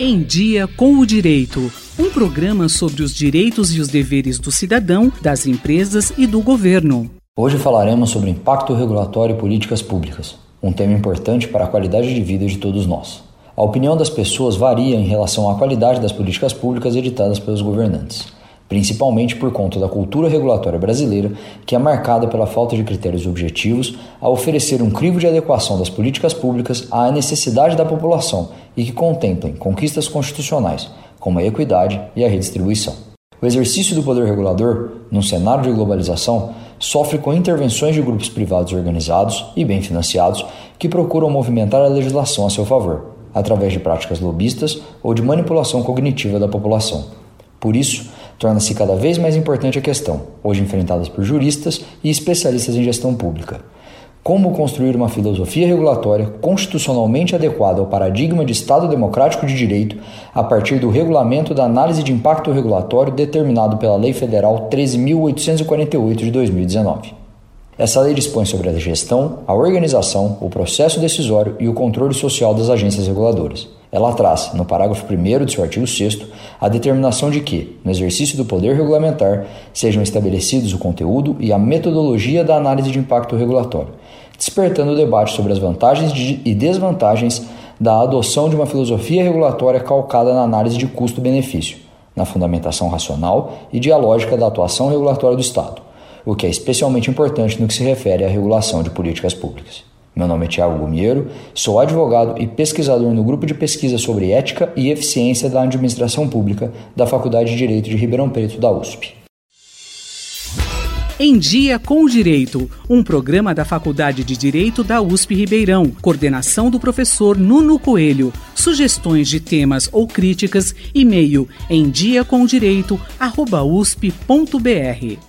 Em Dia com o Direito. Um programa sobre os direitos e os deveres do cidadão, das empresas e do governo. Hoje falaremos sobre impacto regulatório e políticas públicas, um tema importante para a qualidade de vida de todos nós. A opinião das pessoas varia em relação à qualidade das políticas públicas editadas pelos governantes principalmente por conta da cultura regulatória brasileira, que é marcada pela falta de critérios objetivos a oferecer um crivo de adequação das políticas públicas à necessidade da população e que contemplem conquistas constitucionais, como a equidade e a redistribuição. O exercício do poder regulador, num cenário de globalização, sofre com intervenções de grupos privados organizados e bem financiados que procuram movimentar a legislação a seu favor, através de práticas lobistas ou de manipulação cognitiva da população. Por isso, torna-se cada vez mais importante a questão, hoje enfrentada por juristas e especialistas em gestão pública. Como construir uma filosofia regulatória constitucionalmente adequada ao paradigma de Estado democrático de direito a partir do regulamento da análise de impacto regulatório determinado pela Lei Federal 13.848 de 2019. Essa lei dispõe sobre a gestão, a organização, o processo decisório e o controle social das agências reguladoras. Ela traz, no parágrafo 1 de seu artigo 6, a determinação de que, no exercício do poder regulamentar, sejam estabelecidos o conteúdo e a metodologia da análise de impacto regulatório, despertando o debate sobre as vantagens e desvantagens da adoção de uma filosofia regulatória calcada na análise de custo-benefício, na fundamentação racional e dialógica da atuação regulatória do Estado, o que é especialmente importante no que se refere à regulação de políticas públicas. Meu nome é Tiago Gumiero, sou advogado e pesquisador no grupo de pesquisa sobre ética e eficiência da administração pública da Faculdade de Direito de Ribeirão Preto da USP. Em Dia com Direito, um programa da Faculdade de Direito da USP Ribeirão, coordenação do professor Nuno Coelho. Sugestões de temas ou críticas, e-mail em diacomdireito@usp.br.